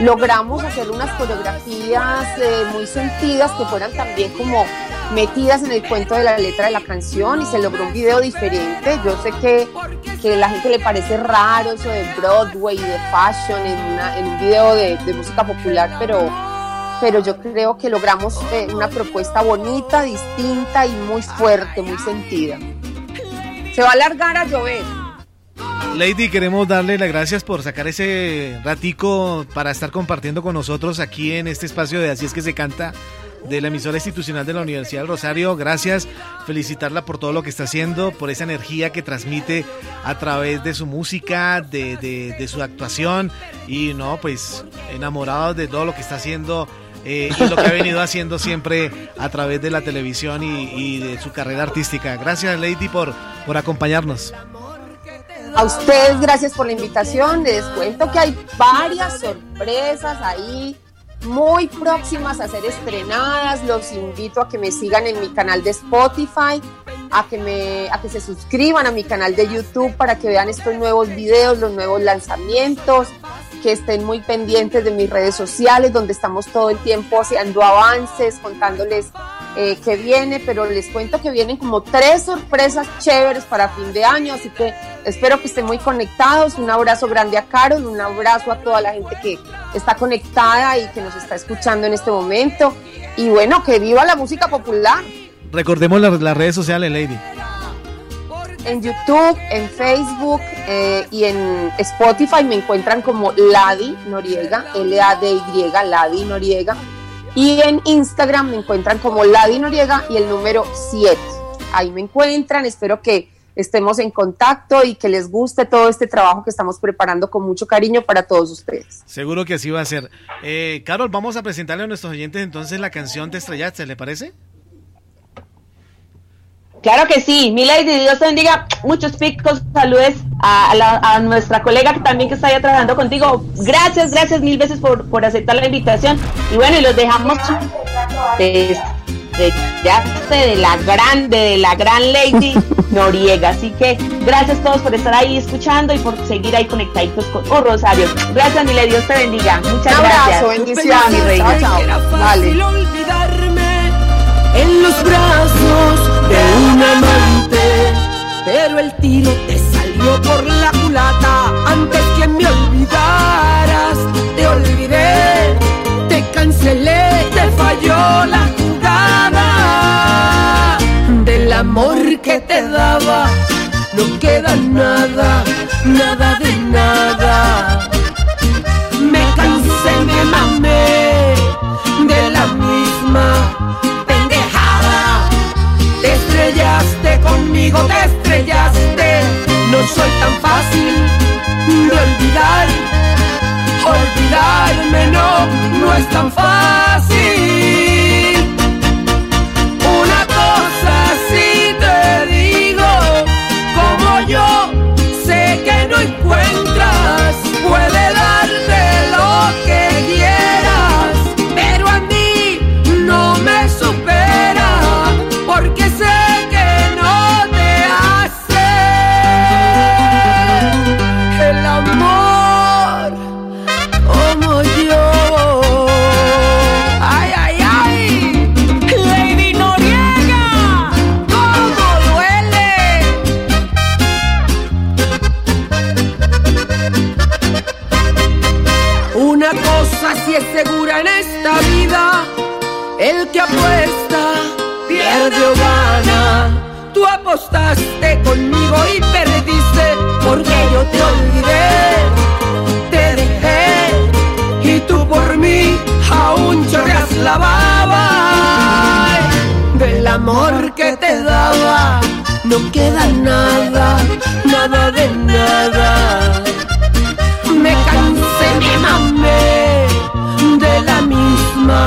logramos hacer unas coreografías eh, muy sentidas que fueran también como metidas en el cuento de la letra de la canción y se logró un video diferente. Yo sé que, que la gente le parece raro eso de Broadway, de fashion en, una- en un video de, de música popular, pero, pero yo creo que logramos eh, una propuesta bonita, distinta y muy fuerte, muy sentida. Se va a alargar a llover. Lady, queremos darle las gracias por sacar ese ratico para estar compartiendo con nosotros aquí en este espacio de Así es que se canta de la emisora institucional de la Universidad del Rosario. Gracias, felicitarla por todo lo que está haciendo, por esa energía que transmite a través de su música, de, de- su actuación y no, pues enamorados de todo lo que está haciendo eh, y lo que ha venido haciendo siempre a través de la televisión y, y de su carrera artística. Gracias, Lady, por, por acompañarnos. A ustedes, gracias por la invitación. Les cuento que hay varias sorpresas ahí muy próximas a ser estrenadas. Los invito a que me sigan en mi canal de Spotify, a que, me, a que se suscriban a mi canal de YouTube para que vean estos nuevos videos, los nuevos lanzamientos, que estén muy pendientes de mis redes sociales, donde estamos todo el tiempo haciendo avances, contándoles eh, qué viene, pero les cuento que vienen como tres sorpresas chéveres para fin de año, así que espero que estén muy conectados. Un abrazo grande a Carol, un abrazo a toda la gente que está conectada y que nos está escuchando en este momento. Y bueno, que viva la música popular. Recordemos las, las redes sociales, Lady. En YouTube, en Facebook eh, y en Spotify me encuentran como Ladi Noriega, L-A-D-Y, Ladi Noriega. Y en Instagram me encuentran como Ladi Noriega y el número 7. Ahí me encuentran, espero que estemos en contacto y que les guste todo este trabajo que estamos preparando con mucho cariño para todos ustedes. Seguro que así va a ser. Eh, Carol, vamos a presentarle a nuestros oyentes entonces la canción Te estrellaste, ¿le parece? Claro que sí, mi lady, Dios te bendiga, muchos picos, saludes a, a la- a nuestra colega que también que está allá trabajando contigo. Gracias, gracias mil veces por, por aceptar la invitación. Y bueno, y los dejamos de, de, ya sé, de la grande, de la gran lady <laughs> Noriega. Así que gracias a todos por estar ahí escuchando y por seguir ahí conectaditos con oh, Rosario. Gracias, mi lady, Dios te bendiga. Muchas Un abrazo, gracias. bendiciones. Mi reina. Chao, Era chao. fácil Dale. olvidarme en los brazos de un amante, pero el tiro te salió por la culata antes que me olvidaras. Te olvidé, te cancelé, te falló la jugada del amor que te daba. No queda nada, nada de nada. te estrellaste. No soy tan fácil de olvidar, olvidarme no, no es tan fácil. Por mí aún chorreas la baba del amor que te daba. No queda nada, nada de nada. Me cansé, me mamé de la misma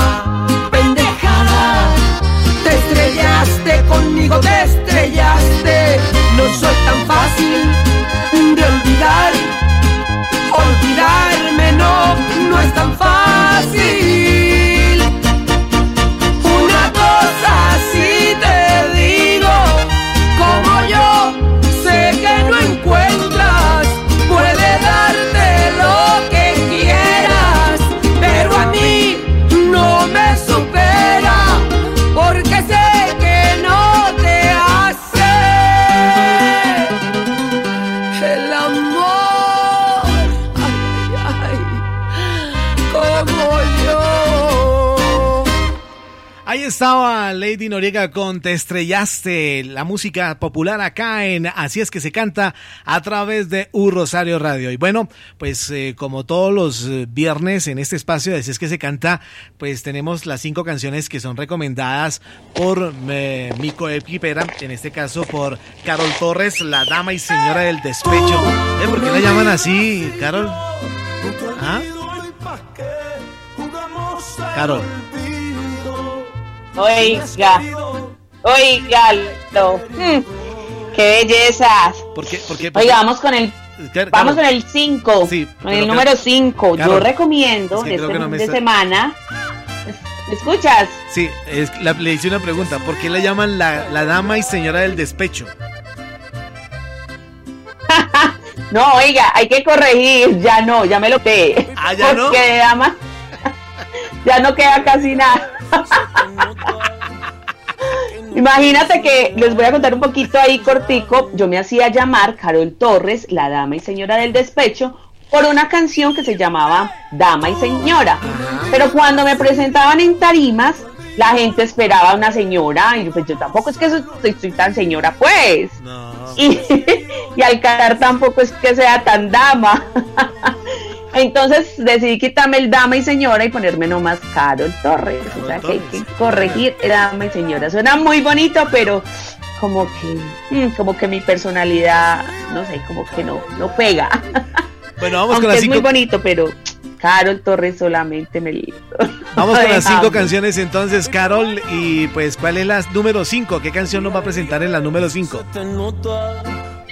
estaba Lady Noriega con Te Estrellaste, la música popular acá en Así es que se canta a través de U Rosario Radio. Y bueno, pues eh, como todos los eh, viernes en este espacio de Así es que se canta, pues tenemos las cinco canciones que son recomendadas por eh, mi coequipera, en este caso por Carol Torres, la dama y señora del despecho. ¿Eh? ¿Por qué la llaman así, Carol? ¿Ah? Carol. Oiga, oiga, lo- mm, qué belleza. ¿Por qué? ¿Por qué? ¿Por Oiga, qué? vamos con el vamos con el 5, Sí, el número 5. Yo recomiendo es que este no fin de semana. ¿Me escuchas? Sí, es- la- le hice una pregunta. ¿Por qué le llaman la, la dama y señora del despecho? <laughs> No, oiga, hay que corregir, ya no, ya me lo quedé. Ah, ¿ya <laughs> no? Porque ama- <laughs> ya no queda casi nada. Imagínate que les voy a contar un poquito ahí cortico. Yo me hacía llamar Carol Torres, la dama y señora del despecho, por una canción que se llamaba Dama y Señora. Pero cuando me presentaban en tarimas, la gente esperaba una señora y yo, pues yo tampoco es que soy, soy- soy tan señora, pues. No. Y, <laughs> y al cantar tampoco es que sea tan dama. Entonces decidí quitarme el dama y señora y ponerme nomás Carol Torres. O sea que hay que corregir dama y señora. Suena muy bonito, pero como que, mm, como que mi personalidad, no sé, como que no, no pega. Bueno, vamos Aunque con las es muy cinco. bonito, pero Carol Torres solamente me listo. Vamos con las cinco canciones entonces, Carol. Y pues, ¿cuál es la número 5? ¿Qué canción nos va a presentar en la número 5?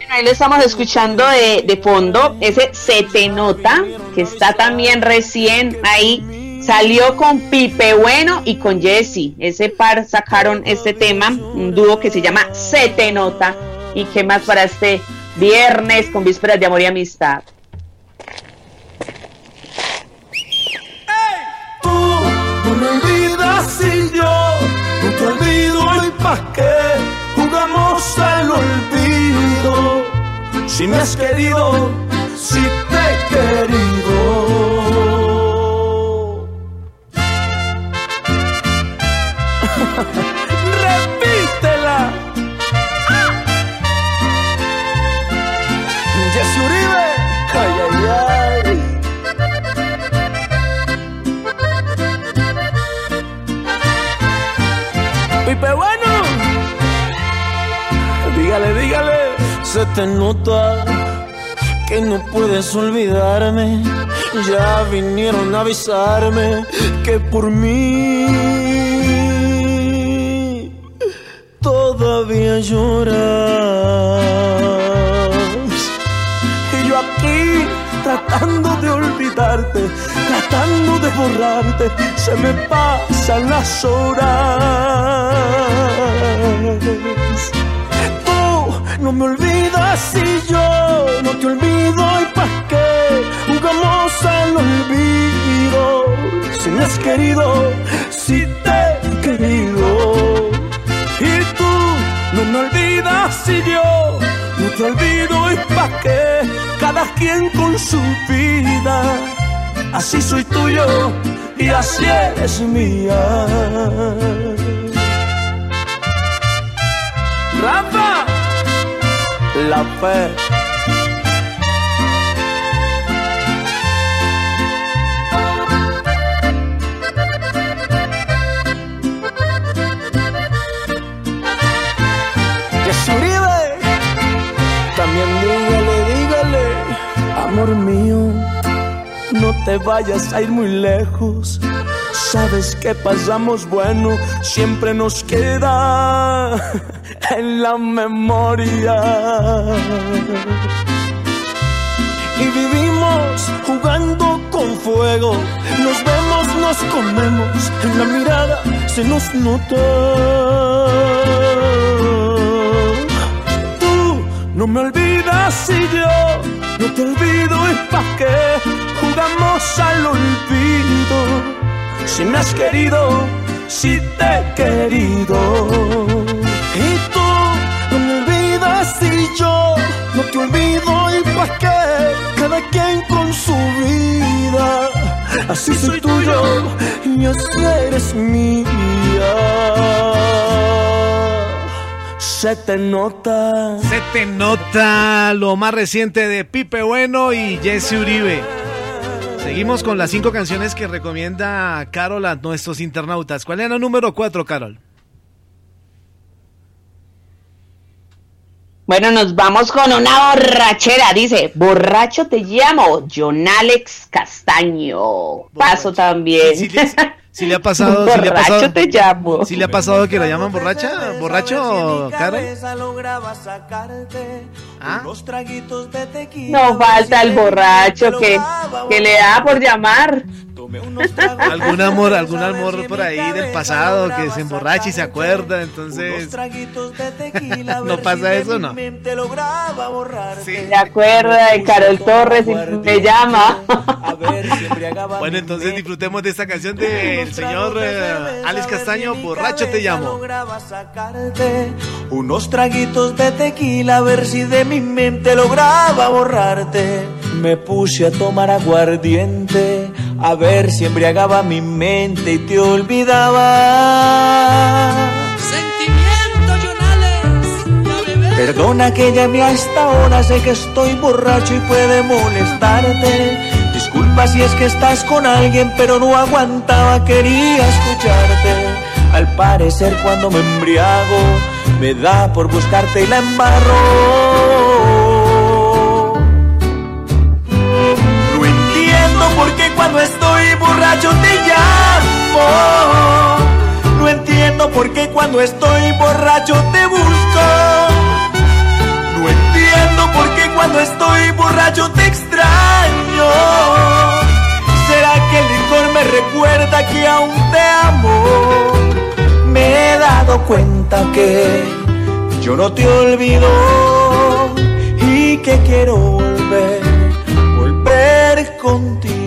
Ahí lo estamos escuchando de, de fondo, ese Se Te Nota, que está también recién ahí. Salió con Pipe Bueno y con Jesse. Ese par sacaron este tema, un dúo que se llama Se Te Nota. ¿Y qué más para este viernes con vísperas de amor y amistad? Yo no te olvido y pa' qué jugamos al olvido. Si me has querido, si te he querido. <laughs> Repítela. Jesse Uribe. Ay, ay, ay. Pipe bueno. Dígale, dígale. Se te nota que no puedes olvidarme. Ya vinieron a avisarme que por mí todavía lloras. Y yo aquí tratando de olvidarte, tratando de borrarte, se me pasan las horas. No me olvidas y yo no te olvido y pa' qué jugamos al olvido. Si me has querido, si te he querido. Y tú no me olvidas y yo no te olvido y pa' qué cada quien con su vida. Así soy tuyo y así eres mía. La fe. También dígale, dígale, amor mío, no te vayas a ir muy lejos. Sabes que pasamos bueno, siempre nos queda <laughs> en la memoria. Y vivimos jugando con fuego, nos vemos, nos comemos, en la mirada se nos nota. Tú no me olvidas y yo no te olvido y pa' qué jugamos al olvido si me has querido, si te he querido. Y tú no me olvidas y yo no te olvido y pa' qué, cada quien con su vida. Así soy tuyo y así eres mía. Se te nota. Se te nota lo más reciente de Pipe Bueno y Jesse Uribe. Seguimos con las cinco canciones que recomienda Carol a nuestros internautas. ¿Cuál era el número cuatro, Carol? Bueno, nos vamos con una borrachera. Dice, borracho te llamo, John Alex Castaño. Paso también. Si le ha <laughs> pasado, si le ha pasado, te llamo. Si le ha pasado que la llaman borracha, borracho, Caro. ¿Ah? No falta el borracho que, que le da por llamar. Algún amor, algún amor por ahí del pasado que se emborracha y se acuerda, entonces <laughs> no pasa eso, ¿no? Se acuerda de Carol Torres y me llama. bueno, entonces disfrutemos de esta canción del señor eh, Alex Castaño, borracho te llamo. Unos traguitos de tequila a ver si de mi mente lograba borrarte. Me puse a tomar aguardiente a ver si embriagaba mi mente y te olvidaba. Sentimiento, Jonales, Perdona que llame hasta ahora, sé que estoy borracho y puede molestarte. Disculpa si es que estás con alguien, pero no aguantaba, quería escucharte. Al parecer cuando me embriago, me da por buscarte y la embarro. Cuando estoy borracho te busco. No entiendo por qué cuando estoy borracho te extraño. ¿Será que el licor me recuerda que aún te amo? Me he dado cuenta que yo no te olvido y que quiero volver, volver contigo.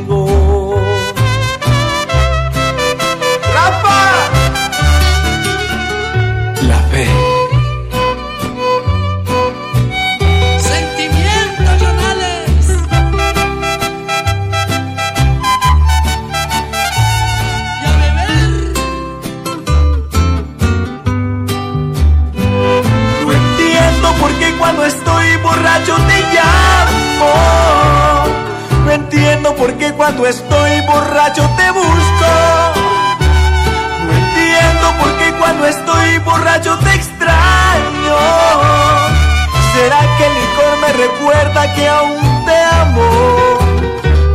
Porque cuando estoy borracho te busco. No entiendo por qué cuando estoy borracho te extraño. ¿Será que el licor me recuerda que aún te amo?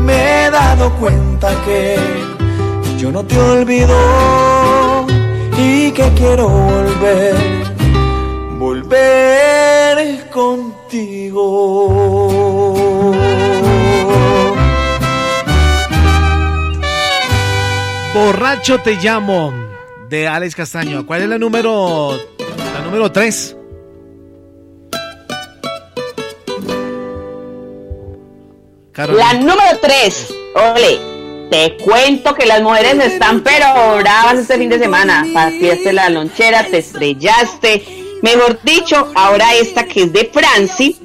Me he dado cuenta que yo no te olvido y que quiero volver, volver Borracho te llamo de Alex Castaño. ¿Cuál es la número la número 3? La número 3. Ole, te cuento que las mujeres están pero bravas este fin de semana. Partiste la lonchera, te estrellaste. Mejor dicho, ahora esta que es de Franci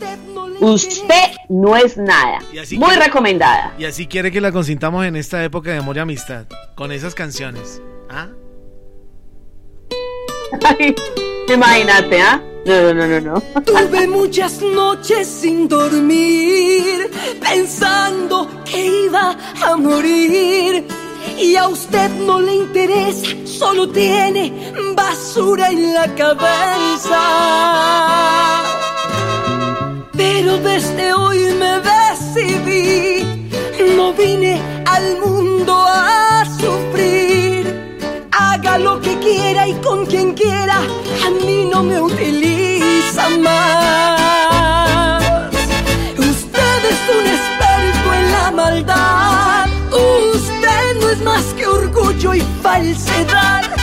Usted no es nada. Muy recomendada. Y así quiere que la consintamos en esta época de amor y amistad. Con esas canciones. ¿Ah? <laughs> imagínate, ¿ah? No, no, no, no. Tuve muchas noches sin dormir, pensando que iba a morir. Y a usted no le interesa, solo tiene basura en la cabeza. Pero desde hoy me decidí, no vine al mundo a sufrir. Haga lo que quiera y con quien quiera, a mí no me utiliza más. Usted es un experto en la maldad. Usted no es más que orgullo y falsedad.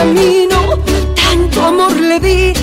Camino. Tanto amor le di,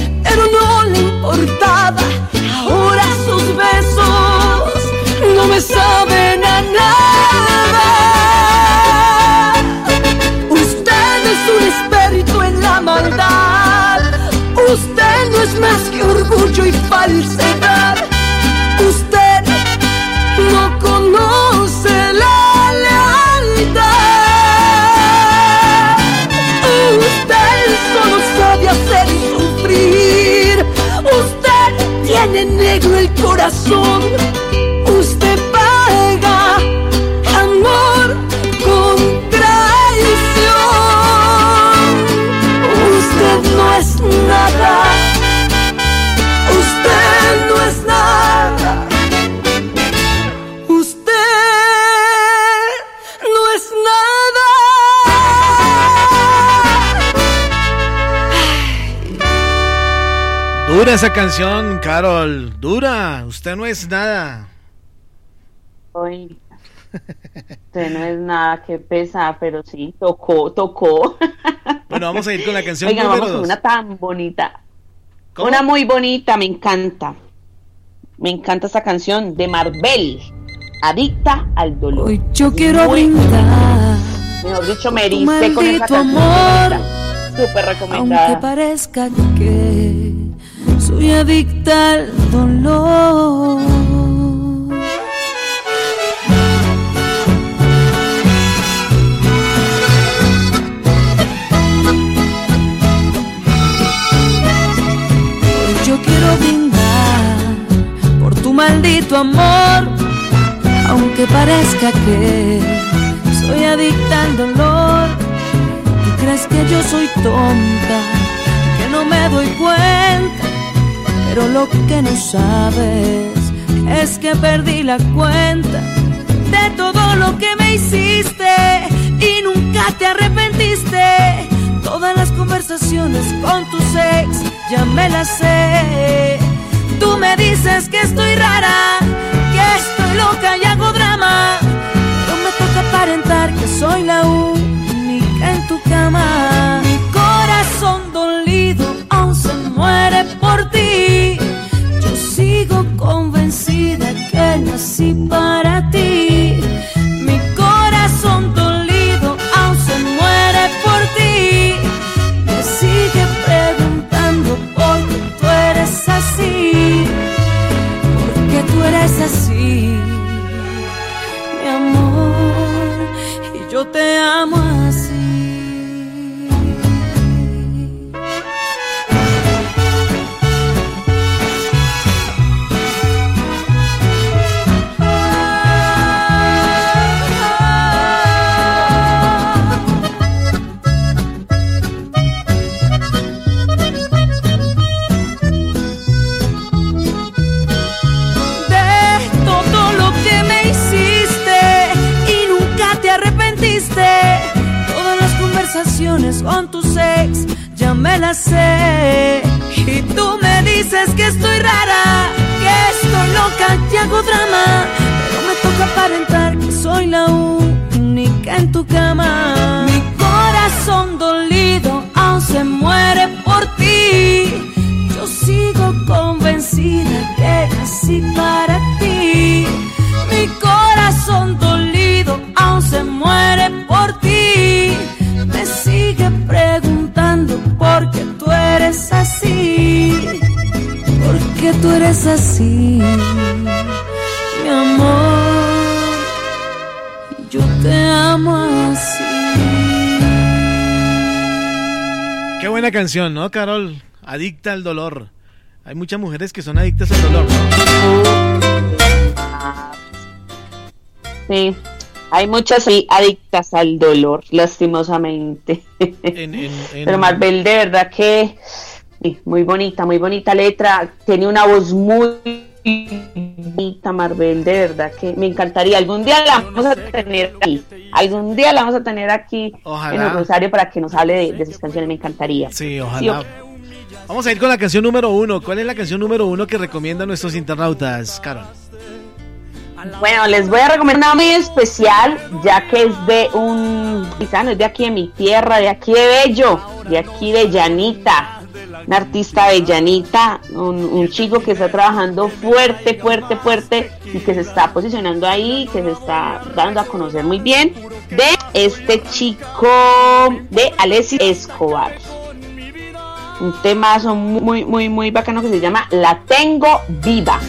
Dura esa canción, Carol. Dura. Usted no es nada. Hoy. Usted no es nada que pesa, pero sí, tocó, tocó. Bueno, vamos a ir con la canción Oigan, número vamos con dos. una tan bonita. ¿Cómo? Una muy bonita, me encanta. Me encanta esa canción de Marvel, Adicta al dolor. Hoy yo quiero Muy- brindar Mejor dicho, me tu heriste con esa canción. amor. Súper aunque recomendada. parezca que soy adicta al dolor. Hoy yo quiero brindar por tu maldito amor, aunque parezca que soy adicta al dolor. Tú crees que yo soy tonta, que no me doy cuenta, pero lo que no sabes es que perdí la cuenta de todo lo que me hiciste y nunca te arrepentiste. Todas las conversaciones con tus ex ya me las sé. Tú me dices que estoy rara, que estoy loca y hago drama. Pero me toca aparentar que soy la única en tu cama. Corazón dolido aún se muere por ti. Yo sigo convencida que nací para ti. Mi corazón dolido aún se muere por ti. Me sigue preguntando por qué tú eres así. Porque tú eres así, mi amor. Y yo te amo así. Con tus ex, ya me las sé. Y tú me dices que estoy rara, que estoy loca, que hago drama. Pero me toca aparentar que soy la única en tu cama. Mi corazón dolido aún se muere por ti. Yo sigo convencida que ¿Por qué tú eres así, mi amor? Yo te amo así. Qué buena canción, ¿no, Carol? Adicta al dolor. Hay muchas mujeres que son adictas al dolor, ¿no? Sí, hay muchas sí, adictas al dolor, lastimosamente. En- en- en- Pero Marvel, de verdad que sí, muy bonita, muy bonita letra. Tiene una voz muy bonita, Marvel, de verdad que me encantaría. Algún día la vamos a tener aquí. Algún día la vamos a tener aquí Ojalá. en el Rosario para que nos hable de, de sus canciones. Me encantaría. Sí, ojalá. Vamos a ir con la canción número uno. ¿Cuál es la canción número uno que recomiendan nuestros internautas, Carol? Bueno, les voy a recomendar una muy especial, ya que es de un gitano, es de aquí de mi tierra, de aquí de Bello, de aquí de Llanita, un artista de Llanita, un, un chico que está trabajando fuerte, fuerte, fuerte y que se está posicionando ahí, que se está dando a conocer muy bien, de este chico de Alexis Escobar. Un temazo muy, muy, muy bacano que se llama La Tengo Viva.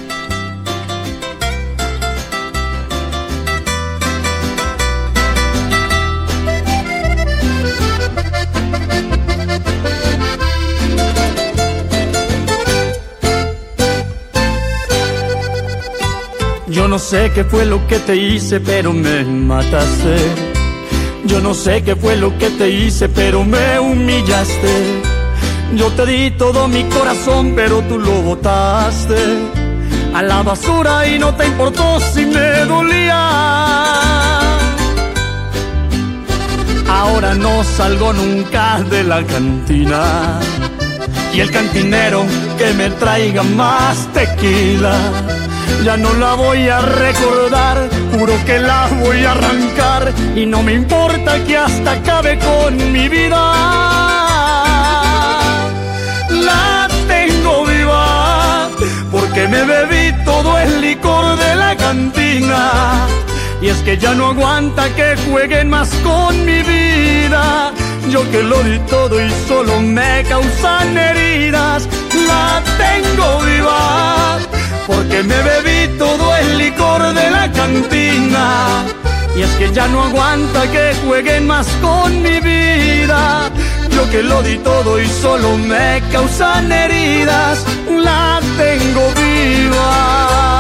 No sé qué fue lo que te hice, pero me mataste. Yo no sé qué fue lo que te hice, pero me humillaste. Yo te di todo mi corazón, pero tú lo botaste a la basura y no te importó si me dolía. Ahora no salgo nunca de la cantina. Y el cantinero que me traiga más tequila. Ya no la voy a recordar, juro que la voy a arrancar. Y no me importa que hasta acabe con mi vida. La tengo viva, porque me bebí todo el licor de la cantina. Y es que ya no aguanta que jueguen más con mi vida. Yo que lo di todo y solo me causan heridas. La tengo viva, porque me bebí todo el licor de la cantina. Y es que ya no aguanta que jueguen más con mi vida. Yo que lo di todo y solo me causan heridas. La tengo viva.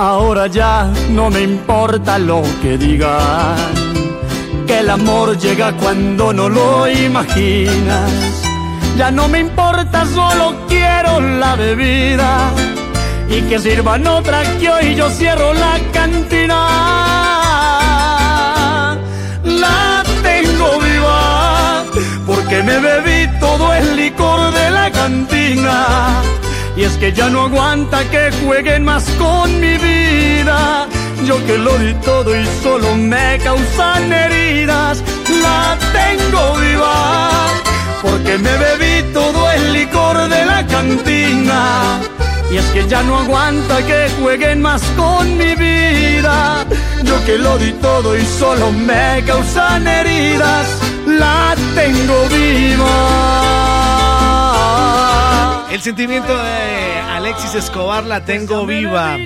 Ahora ya no me importa lo que digan, que el amor llega cuando no lo imaginas. Ya no me importa, solo quiero la bebida y que sirvan otra que hoy yo cierro la cantina. La tengo viva porque me bebí todo el licor de la cantina. Y es que ya no aguanta que jueguen más con mi vida. Yo que lo di todo y solo me causan heridas. La tengo viva porque me bebí todo el licor de la cantina. Y es que ya no aguanta que jueguen más con mi vida. Yo que lo di todo y solo me causan heridas. La tengo viva. El sentimiento de Alexis Escobar la tengo viva.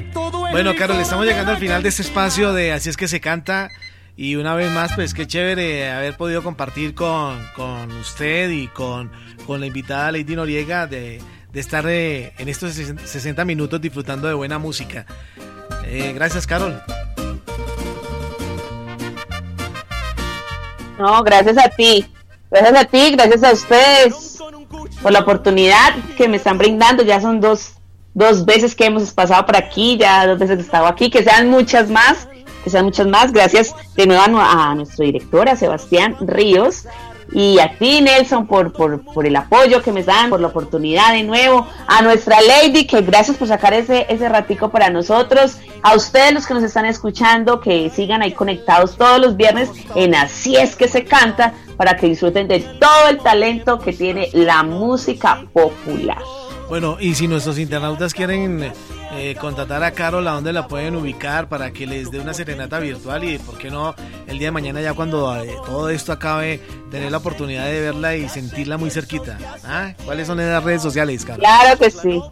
Bueno, Carol, estamos llegando al final de este espacio de Así es que se canta. Y una vez más, pues qué chévere haber podido compartir con, con usted y con, con la invitada Lady Noriega de, de estar eh, en estos 60 minutos disfrutando de buena música. Eh, gracias, Carol. No, gracias a ti. Gracias a ti, gracias a ustedes por la oportunidad que me están brindando. Ya son dos, dos veces que hemos pasado por aquí, ya dos veces que he estado aquí, que sean muchas más, que sean muchas más. Gracias de nuevo a, a nuestro director, a Sebastián Ríos, y a ti, Nelson, por, por, por, el apoyo que me dan, por la oportunidad de nuevo. A nuestra Lady, que gracias por sacar ese, ese ratico para nosotros. A ustedes los que nos están escuchando, que sigan ahí conectados todos los viernes en Así es que se canta, para que disfruten de todo el talento que tiene la música popular. Bueno, y si nuestros internautas quieren eh, contratar a Carol, ¿a dónde la pueden ubicar para que les dé una serenata virtual? Y por qué no, el día de mañana ya cuando eh, todo esto acabe, tener la oportunidad de verla y sentirla muy cerquita. ¿Ah? ¿Cuáles son las redes sociales, Carol? Claro que sí.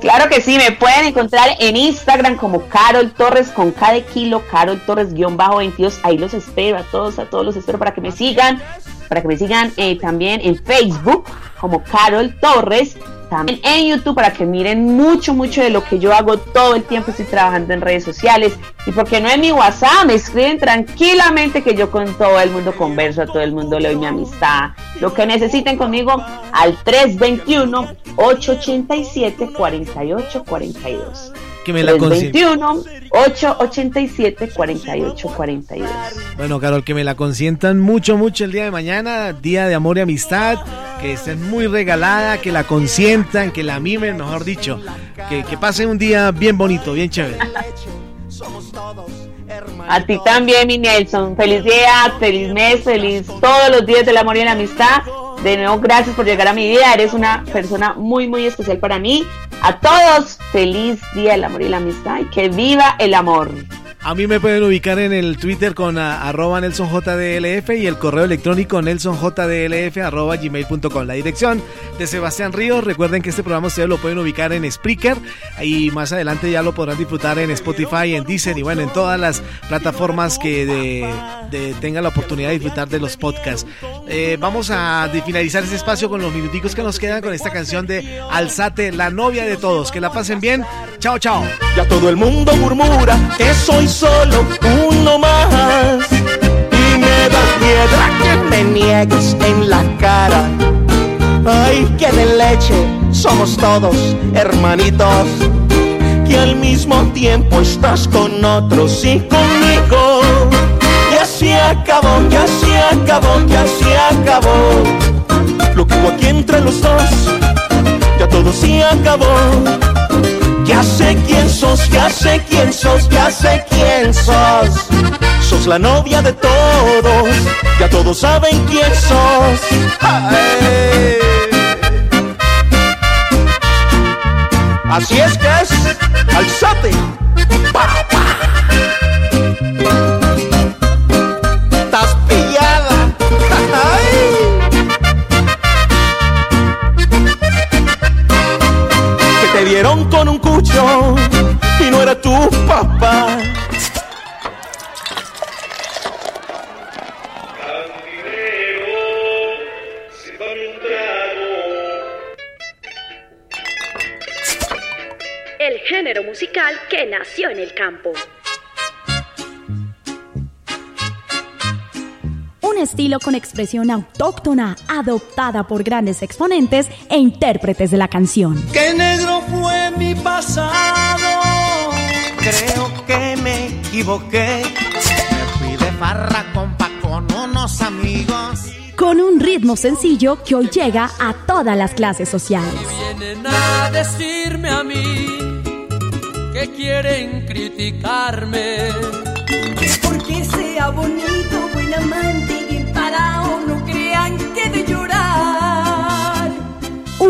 Claro que sí, me pueden encontrar en Instagram como Carol Torres con cada kilo, Carol Torres guion bajo 22. Ahí los espero a todos, a todos los espero para que me sigan, para que me sigan eh, también en Facebook como Carol Torres también en YouTube para que miren mucho, mucho de lo que yo hago todo el tiempo. Estoy trabajando en redes sociales y porque no es mi WhatsApp, me escriben tranquilamente que yo con todo el mundo converso, a todo el mundo le doy mi amistad. Lo que necesiten conmigo al 321-887-4842. Que me la 321-887-4842. Bueno, Carol, que me la consientan mucho, mucho el día de mañana, día de amor y amistad, que estén muy regalada, que la consientan, que la mimen, mejor dicho, que, que pasen un día bien bonito, bien chévere. A ti también, mi Nelson. Feliz día, feliz mes, feliz todos los días del amor y la amistad. De nuevo, gracias por llegar a mi vida. Eres una persona muy, muy especial para mí. A todos, feliz día del amor y la amistad. Y que viva el amor. A mí me pueden ubicar en el Twitter con a, arroba NelsonJDLF y el correo electrónico nelsonjdlf arroba gmail.com. La dirección de Sebastián Ríos. Recuerden que este programa ustedes lo pueden ubicar en Spreaker y más adelante ya lo podrán disfrutar en Spotify, en Deezer y bueno, en todas las plataformas que tengan la oportunidad de disfrutar de los podcasts. Eh, vamos a finalizar este espacio con los minuticos que nos quedan con esta canción de Alzate, la novia de todos. Que la pasen bien. Chao, chao. Ya todo el mundo murmura que soy solo uno más. Y me da piedra que me niegues en la cara. Ay, que de leche somos todos hermanitos. Que al mismo tiempo estás con otros y conmigo. Ya se acabó, ya se acabó, ya se acabó. Lo que hubo aquí entre los dos, ya todo se acabó. Ya sé quién sos, ya sé quién sos, ya sé quién sos. Sos la novia de todos, ya todos saben quién sos. Así es que es, alzate. ¡Pa, pa! Y no era tu papá. El género musical que nació en el campo. Estilo con expresión autóctona, adoptada por grandes exponentes e intérpretes de la canción. Que negro fue mi pasado. Creo que me equivoqué. Me fui de farra, compa, con unos amigos. Con un ritmo sencillo que hoy llega a todas las clases sociales. Vienen a decirme a mí que quieren criticarme. Porque sea bonito, buen amante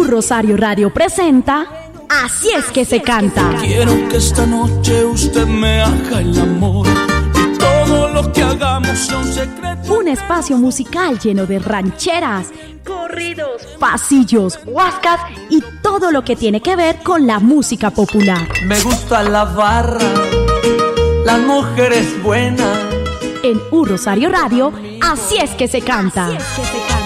Un Rosario Radio presenta Así es que se canta. Quiero que esta noche usted me haga el amor y todo lo que hagamos sea un secreto. Un espacio musical lleno de rancheras, Corridos, pasillos, huascas y todo lo que tiene que ver con la música popular. Me gusta la barra, las mujeres buenas. En Un Rosario Radio, Así es que se canta. Que se canta.